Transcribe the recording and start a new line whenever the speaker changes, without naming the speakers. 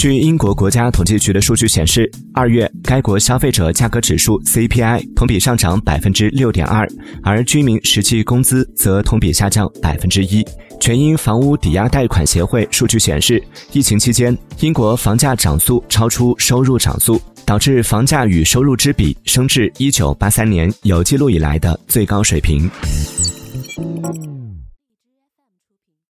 据英国国家统计局的数据显示二月该国消费者价格指数 cpi 同比上涨百分之六点二而居民实际工资则同比下降百分之一。全英房屋抵押贷款协会数据显示疫情期间英国房价涨速超出收入涨速导致房价与收入之比升至一九八三年有记录以来的最高水平。